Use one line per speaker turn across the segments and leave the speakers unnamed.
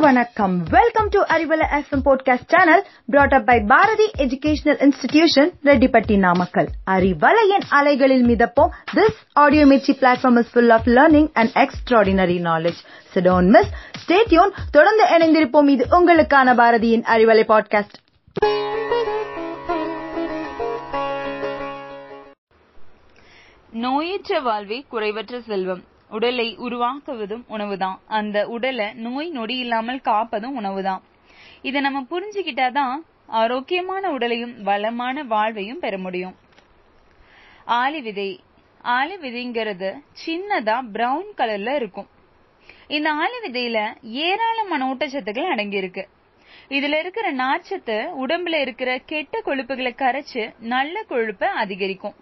வணக்கம். Welcome to Arivalai FM podcast channel brought up by Bharathi educational institution Rettipatti Namakkal அறிவலையின் அலைகளில் மிதப்போம். This audio Mirchi platform is full of learning and extraordinary knowledge so don't miss. Stay தொடர்ந்து இணைந்திருப்போம். இது உங்களுக்கான பாரதியின் Arivalai podcast
நோயற்ற வாழ்வே குறைவற்ற செல்வம். உடலை உருவாக்குவதும் உணவுதான். அந்த உடலை நோய் நொடி இல்லாமல் காப்பதும் உணவுதான். இத நம்ம புரிஞ்சுக்கிட்டாதான் ஆரோக்கியமான உடலையும் வளமான வாழ்வையும் பெற முடியும். ஆளி விதை ஆளி விதைங்கிறது சின்னதா பிரவுன் கலர்ல இருக்கும். இந்த ஆளி விதையில ஏராளமான ஊட்டச்சத்துக்கள் அடங்கியிருக்கு. இதுல இருக்கிற நார்ச்சத்து உடம்புல இருக்கிற கெட்ட கொழுப்புகளை கரைச்சு நல்ல கொழுப்பை அதிகரிக்கும்.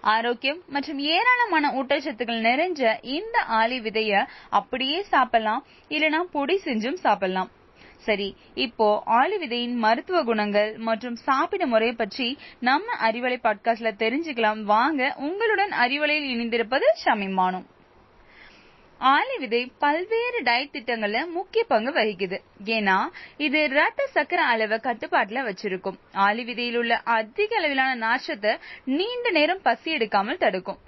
ஆரோக்கியம் மற்றும் ஏராளமான ஊட்டச்சத்துக்கள் நிறைஞ்ச இந்த ஆளி விதைய அப்படியே சாப்பிடலாம். இல்லனா பொடி செஞ்சும் சாப்பிடலாம். சரி இப்போ ஆளி விதையின் மருத்துவ குணங்கள் மற்றும் சாப்பிட முறை பற்றி நம்ம அறிவலை பாட்காஸ்ட்ல தெரிஞ்சுக்கலாம். வாங்க உங்களுடன் அறிவலையில் இணைந்திருப்பது ஷமிமானும் ஆளி விதை பல்வேறு டயட் திட்டங்கள்ல முக்கிய பங்கு வகிக்குது. ஏன்னா இது ரத்த சக்கர அளவை கட்டுப்பாட்டுல வச்சிருக்கும். ஆளி விதையில் உள்ள அதிக அளவிலான நாசத்தை நீண்ட நேரம் பசி எடுக்காமல் தடுக்கும்.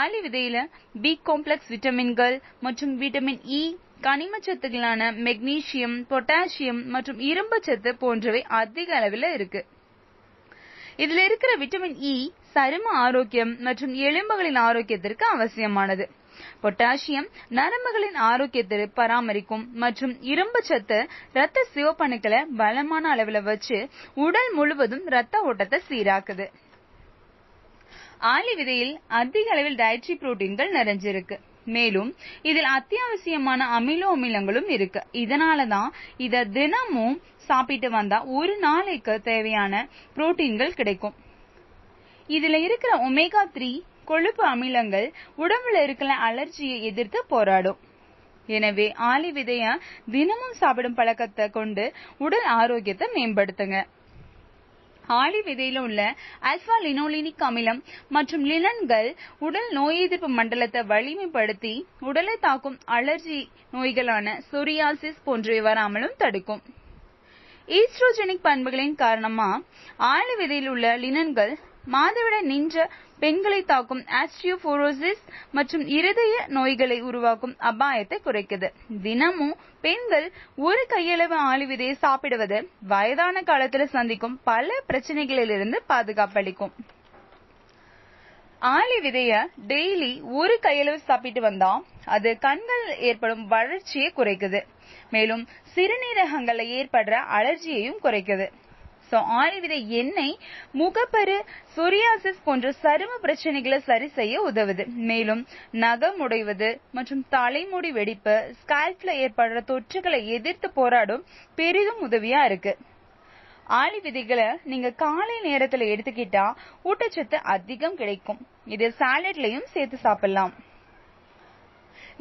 ஆளி விதையில பி காம்ப்ளெக்ஸ் விட்டமின்கள் மற்றும் விட்டமின் இ கனிமச்சத்துகளான மெக்னீசியம் பொட்டாசியம் மற்றும் இரும்புச்சத்து போன்றவை அதிக அளவில் இருக்கு. இதுல இருக்கிற விட்டமின் இ e, சரும ஆரோக்கியம் மற்றும் எலும்புகளின் ஆரோக்கியத்திற்கு அவசியமானது. பொட்டாசியம் நரம்புகளின் ஆரோக்கியத்தை பராமரிக்கும் மற்றும் இரும்பு சத்து ரத்த சிவப்பணுக்களை பலமான அளவுல வச்சு உடல் முழுவதும் ரத்த ஓட்டத்தை சீராக்குது. ஆளி விதையில் அதிக அளவில் டயட்ரி புரோட்டீன்கள் நிறைஞ்சிருக்கு. மேலும் இதில் அத்தியாவசியமான அமிலோ அமிலங்களும் இருக்கு. இதனாலதான் இத தினமும் சாப்பிட்டு வந்தா ஒரு நாளைக்கு தேவையான புரோட்டீன்கள் கிடைக்கும். இதுல இருக்கிற ஒமேகா த்ரீ கொழுப்பு அமிலங்கள் உடம்புல இருக்கிற அலர்ஜியை எதிர்த்து போராடும். எனவே ஆளி விதைய தினமும் சாப்பிடும் பழக்கத்தை கொண்டு உடல் ஆரோக்கியத்தை மேம்படுத்துங்க. ஆளி விதையில உள்ள அல்பா லினோலினிக் அமிலம் மற்றும் லினன்கள் உடல் நோய் எதிர்ப்பு மண்டலத்தை வலிமைப்படுத்தி உடலை தாக்கும் அலர்ஜி நோய்களான சொரியாசிஸ் போன்றவை வராமலும் தடுக்கும். ஈஸ்ட்ரோஜெனிக் பண்புகளின் காரணமா ஆளி விதையில் உள்ள லினன்கள் மாதவிட நின்ற பெண்களை தாக்கும் ஆஸ்டியோபோரோசிஸ் மற்றும் இருதய நோய்களை உருவாக்கும் அபாயத்தை குறைக்குது. தினமும் பெண்கள் ஒரு கையளவு ஆளி விதையை சாப்பிடுவது வயதான காலத்துல சந்திக்கும் பல பிரச்சனைகளிலிருந்து பாதுகாப்பளிக்கும். ஆளி விதைய டெய்லி ஒரு கையளவு சாப்பிட்டு வந்தா அது கண்கள் ஏற்படும் வளர்ச்சியை குறைக்குது. மேலும் சிறுநீரகங்கள்ல ஏற்படுற அலர்ஜியையும் குறைக்குது. சோ ஆயுர்வேத எண்ணெய் முகப்பரு சொரியாசிஸ் போன்ற சரும பிரச்சனைகளை சரி செய்ய உதவுது. மேலும் நகம் உடைவது மற்றும் தலைமுடி வெடிப்பு ஸ்கால்ப்ல ஏற்படுற தொற்றுகளை எதிர்த்து போராடும் பெரிதும் உதவியா இருக்கு. ஆளி விதைகளை நீங்க காலை நேரத்துல எடுத்துக்கிட்டா ஊட்டச்சத்து அதிகம் கிடைக்கும். இது சாலட்லயும் சேர்த்து சாப்பிடலாம்.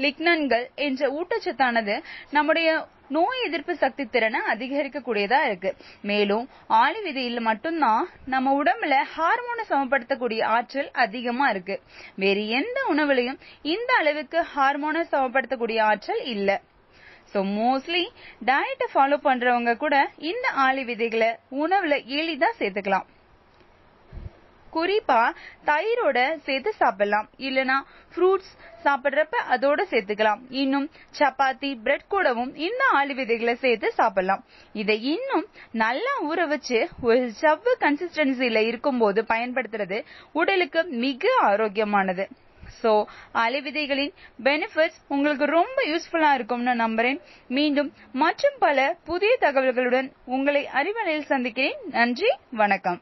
லிக்னன்கள் என்ற ஊட்டச்சத்தானது நம்முடைய நோய் எதிர்ப்பு சக்தி திறனை அதிகரிக்கக்கூடியதா இருக்கு. மேலும் ஆளி விதையில் மட்டும்தான் நம்ம உடம்புல ஹார்மோனை சமப்படுத்தக்கூடிய ஆற்றல் அதிகமா இருக்கு. வேறு எந்த உணவுலையும் இந்த அளவுக்கு ஹார்மோனை சமப்படுத்தக்கூடிய ஆற்றல் இல்ல. சோ மோஸ்ட்லி டயட்டை ஃபாலோ பண்றவங்க கூட இந்த ஆளி விதைகளை உணவுல எளிதா சேர்த்துக்கலாம். குறிப்பா தயிரோட சேர்த்து சாப்பிடலாம். இல்லனா ஃப்ரூட்ஸ் சாப்பிடுறப்ப அதோட சேர்த்துக்கலாம். இன்னும் சப்பாத்தி பிரெட் கூடவும் இந்த ஆளி விதைகளை சேர்த்து சாப்பிடலாம். இதை இன்னும் நல்லா ஊற வச்சு ஒரு சவ்வு கன்சிஸ்டன்சில இருக்கும்போது பயன்படுத்துறது உடலுக்கு மிக ஆரோக்கியமானது. சோ ஆளி விதைகளின் பெனிஃபிட்ஸ் உங்களுக்கு ரொம்ப யூஸ்ஃபுல்லா இருக்கும்னு நம்புறேன். மீண்டும் மற்றும் பல புதிய தகவல்களுடன் உங்களை அறிவலையில் சந்திக்கிறேன். நன்றி வணக்கம்.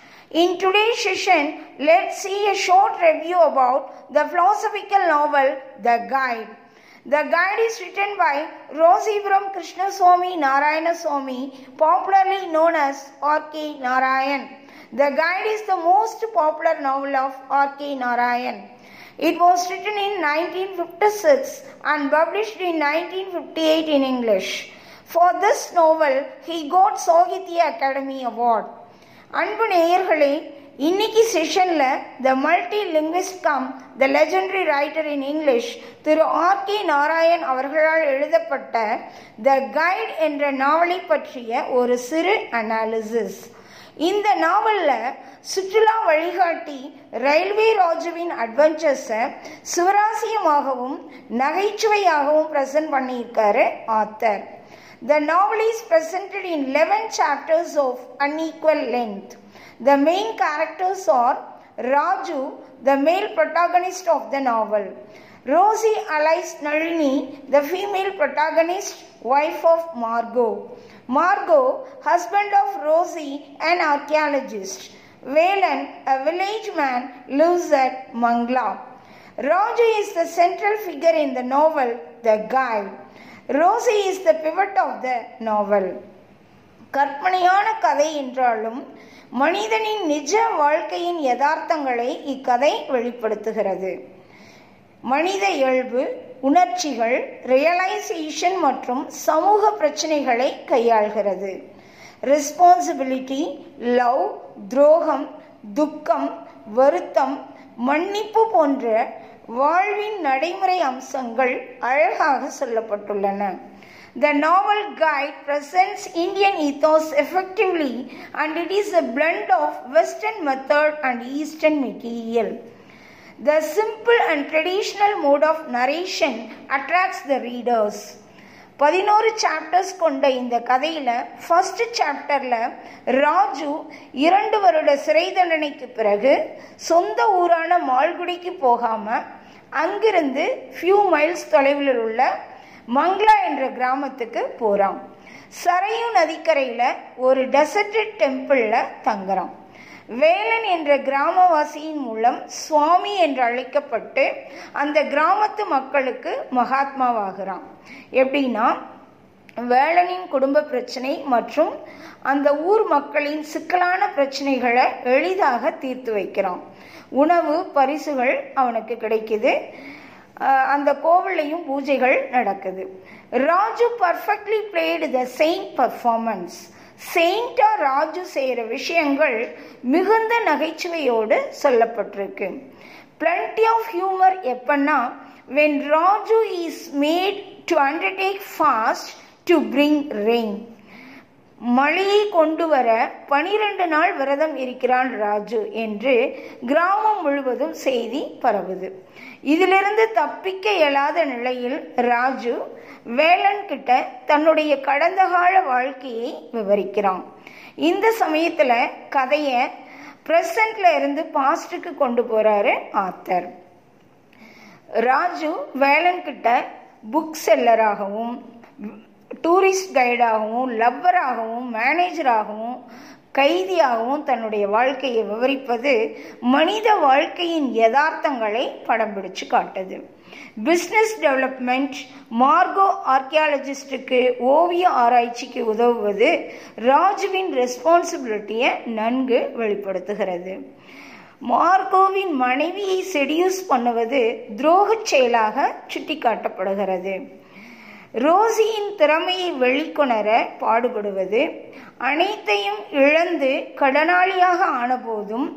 In today's session, let's see a short review about the philosophical novel The Guide. The Guide is written by Rosipuram Krishnaswamy Narayana Swamy, popularly known as R.K. Narayan. The Guide is the most popular novel of R.K. Narayan. It was written in 1956 and published in 1958 in English. For this novel, he got Sahitya Academy Award. அன்பு நேயர்களே இன்னைக்கு செஷனில் the multi linguist cum the legendary writer in English Thiru R K Narayan அவர்களால் எழுதப்பட்ட the guide என்ற நாவலை பற்றிய ஒரு சிறு அனாலிசிஸ் இந்த நாவலில் சுற்றுலா வழிகாட்டி ரயில்வே ராஜுவின் அட்வென்ச்சர்ஸை சுவராசியமாகவும் நகைச்சுவையாகவும் ப்ரெசென்ட் பண்ணியிருக்காரு author The novel is presented in 11 chapters of unequal length. The main characters are Raju, the male protagonist of the novel, Rosie Alice Nalini, the female protagonist, wife of Margot, Margot, husband of Rosie, an archaeologist, Velan, a village man, lives at Mangla. Raju is the central figure in the novel, The Guide. Rosie is the pivot of the novel கற்பனையான கதை என்றாலும் மனிதனின் நிஜ வாழ்க்கையின் யதார்த்தங்களை இக்கதை வெளிப்படுத்துகிறது. மனித இயல்பு உணர்ச்சிகள் ரியலைசேஷன் மற்றும் சமூக பிரச்சனைகளை கையாள்கிறது. ரெஸ்பான்சிபிலிட்டி லவ் துரோகம் துக்கம் வருத்தம் மன்னிப்பு போன்ற வாழ்வின் நடைமுறை அம்சங்கள் அழகாக சொல்லப்பட்டுள்ளன The novel guide presents Indian ethos effectively and it is a blend of Western method and Eastern material. The simple and traditional mode of narration attracts the readers. பதினோரு சாப்டர்ஸ் கொண்ட இந்த கதையில் ஃபர்ஸ்ட் சாப்டரில் ராஜு இரண்டு வருட சிறை தண்டனைக்கு பிறகு சொந்த ஊரான மால்குடிக்கு போகாமல் அங்கிருந்து ஃபியூ மைல்ஸ் தொலைவில் உள்ள மங்களா என்ற கிராமத்துக்கு போகிறான் சரையு நதிக்கரையில் ஒரு டெசர்டட் டெம்பிளில் தங்குறான். வேலன் என்ற கிராமவாசியின் மூலம் சுவாமி என்று அழைக்கப்பட்டு அந்த கிராமத்து மக்களுக்கு மகாத்மாவாகிறான். எப்படின்னா வேலனின் குடும்ப பிரச்சனை மற்றும் அந்த ஊர் மக்களின் சிக்கலான பிரச்சனைகளை எளிதாக தீர்த்து வைக்கிறான். உணவு பரிசுகள் அவனுக்கு கிடைக்குது. அந்த கோவிலையும் பூஜைகள் நடக்குது. Raju perfectly played the saint performance செயின்டா Raju செய்கிற விஷயங்கள் மிகுந்த நகைச்சுவையோடு சொல்லப்பட்டிருக்கு. Plenty of humour எப்பன்னா when Raju is made to undertake fast to bring rain மழையை கொண்டு வர பனிரெண்டு நாள் விரதம் இருக்கிறான் ராஜு என்று கிராமம் முழுவதும் செய்தி பரவுது. இதிலிருந்து தப்பிக்க இயலாத நிலையில் ராஜு வேலன் கிட்ட தன்னுடைய கடந்த கால வாழ்க்கையை விவரிக்கிறான். இந்த சமயத்துல கதைய பிரசன்ட்ல இருந்து பாஸ்டுக்கு கொண்டு போறாரு ஆத்தர். ராஜு வேலன் கிட்ட புக் செல்லராகவும் டூரிஸ்ட் கைடாகவும் லவ்வராகவும் மேனேஜராகவும் கைதியாகவும் தன்னுடைய வாழ்க்கையை விவரிப்பது மனித வாழ்க்கையின் யதார்த்தங்களை படம் பிடிச்சு காட்டுது. பிஸ்னஸ் டெவலப்மெண்ட் மார்கோ ஆர்கியாலஜிஸ்டுக்கு ஓவிய ஆராய்ச்சிக்கு உதவுவது ராஜுவின் ரெஸ்பான்சிபிலிட்டியை நன்கு வெளிப்படுத்துகிறது. மார்கோவின் மனைவியை செடியூஸ் பண்ணுவது துரோகச் செயலாக சுட்டிக்காட்டப்படுகிறது. ரோசியின் திறமையை வெளிக்கொணர பாடுபடுவது அனைத்தையும் இழந்து கடனாளியாக ஆனபோதும்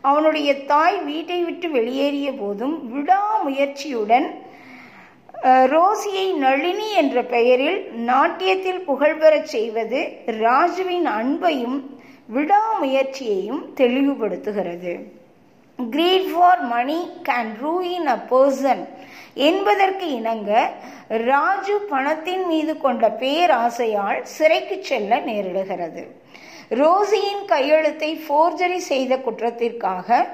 அவனுடைய தாய் வீட்டை விட்டு வெளியேறிய போதும் விடாமுயற்சியுடன் ரோசியை நளினி என்ற பெயரில் நாட்டியத்தில் புகழ்பெறச் செய்வது ராஜுவின் அன்பையும் விடாமுயற்சியையும் தெளிவுபடுத்துகிறது. கிரீட் ஃபார் மணி கேன் ரூ இன் அ பர்சன் என்பதற்கு இணங்க ராஜு பணத்தின் மீது கொண்ட பேராசையால் சிறைக்கு செல்ல நேரிடுகிறது. ரோசியின் கையெழுத்தை ஃபோர்ஜரி செய்த குற்றத்திற்காக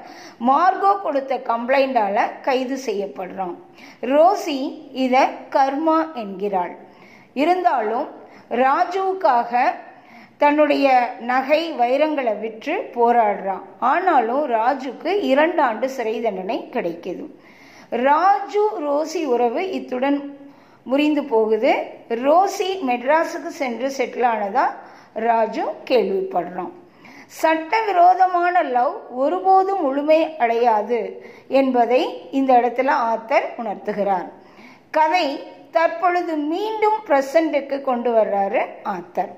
மார்கோ கொடுத்த கம்ப்ளைண்டால கைது செய்யப்படுறான். ரோசி இத கர்மா என்கிறாள். இருந்தாலும் ராஜுவுக்காக தன்னுடைய நகை வைரங்களை விற்று போராடுறான். ஆனாலும் ராஜுக்கு இரண்டு ஆண்டு சிறை தண்டனை கிடைக்குது. ராஜு ரோசி உறவு இத்துடன் முறிந்து போகுது. ரோசி மெட்ராஸுக்கு சென்று செட்டில் ஆனதா? ராஜு கேள்விப்படுறான் சட்டவிரோதமான லவ் ஒருபோதும் முழுமை அடையாது என்பதை இந்த இடத்துல ஆத்தர் உணர்த்துகிறார். கதை தற்பொழுது மீண்டும் பிரசன்ட்டுக்கு கொண்டு வர்றாரு ஆத்தர்.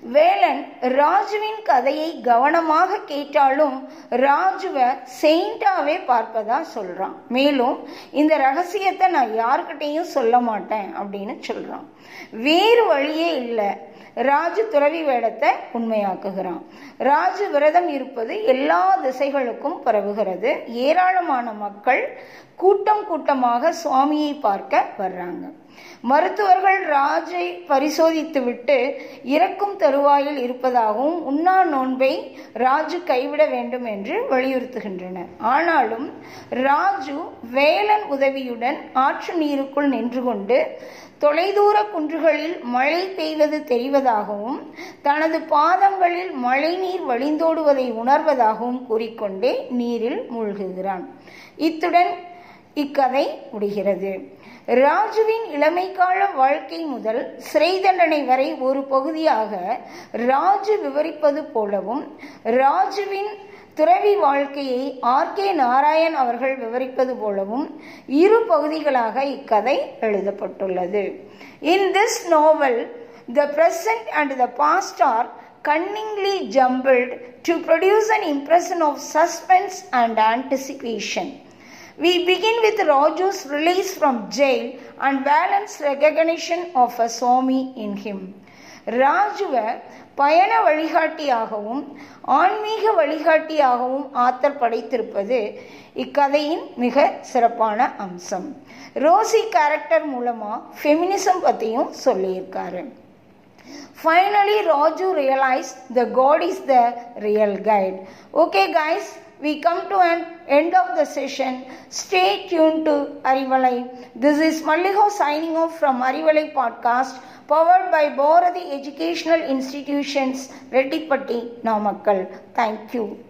வேலன் ராஜுவின் கதையை கவனமாக கேட்டாலும் ராஜுவை செயிண்டாவே பார்ப்பதா சொல்றான். மேலும் இந்த ரகசியத்தை நான் யார்கிட்டையும் சொல்ல மாட்டேன் அப்படின்னு சொல்றான். வேறு வழியே இல்லை. ராஜு துறவி வேடத்தை உண்மையாக்குகிறான். ராஜு விரதம் இருப்பது எல்லா திசைகளுக்கும் பரவுகிறது. ஏராளமான மக்கள் கூட்டம் கூட்டமாக சுவாமியை பார்க்க வர்றாங்க. மருத்துவர்கள் ராஜை பரிசோதித்துவிட்டு இறக்கும் தருவாயில் இருப்பதாகவும் உண்ணா நோன்பை ராஜு கைவிட வேண்டும் என்று வலியுறுத்துகின்றனர். ஆனாலும் ராஜு வேலன் உதவியுடன் ஆற்று நீருக்குள் நின்று கொண்டு தொலைதூர குன்றுகளில் மழை பெய்வது தெரிவதாகவும் தனது பாதங்களில் மழைநீர் வழிந்தோடுவதை உணர்வதாகவும் கூறிக்கொண்டே நீரில் மூழ்குகிறான். இத்துடன் இக்கதை முடிகிறது. ராஜுவின் இளமைக்கால வாழ்க்கை முதல் சிறை தண்டனை வரை ஒரு பகுதியாக ராஜு விவரிப்பது போலவும் ராஜுவின் துறவி வாழ்க்கையை ஆர் கே நாராயண் அவர்கள் விவரிப்பது போலவும் இரு பகுதிகளாக இக்கதை எழுதப்பட்டுள்ளது. In this novel the present and the past are cunningly jumbled to produce an impression of suspense and anticipation We begin with Raju's release from jail and Valen's recognition of a Swami in him. ராஜுவை பயண வழிகாட்டியாகவும் ஆன்மீக வழிகாட்டியாகவும் author படைத்திருப்பது இக்கதையின் மிக சிறப்பான அம்சம் Rousey character மூலமாக feminism பற்றியும் சொல்லியிருக்காரு Finally, Raju realized the God is the real guide. Okay, guys, we come to an end of the session. Stay tuned to Arivalai. This is Malliho signing off from Arivalai podcast, powered by Bharati Educational Institutions, Reddipatti, Namakkal. Thank you.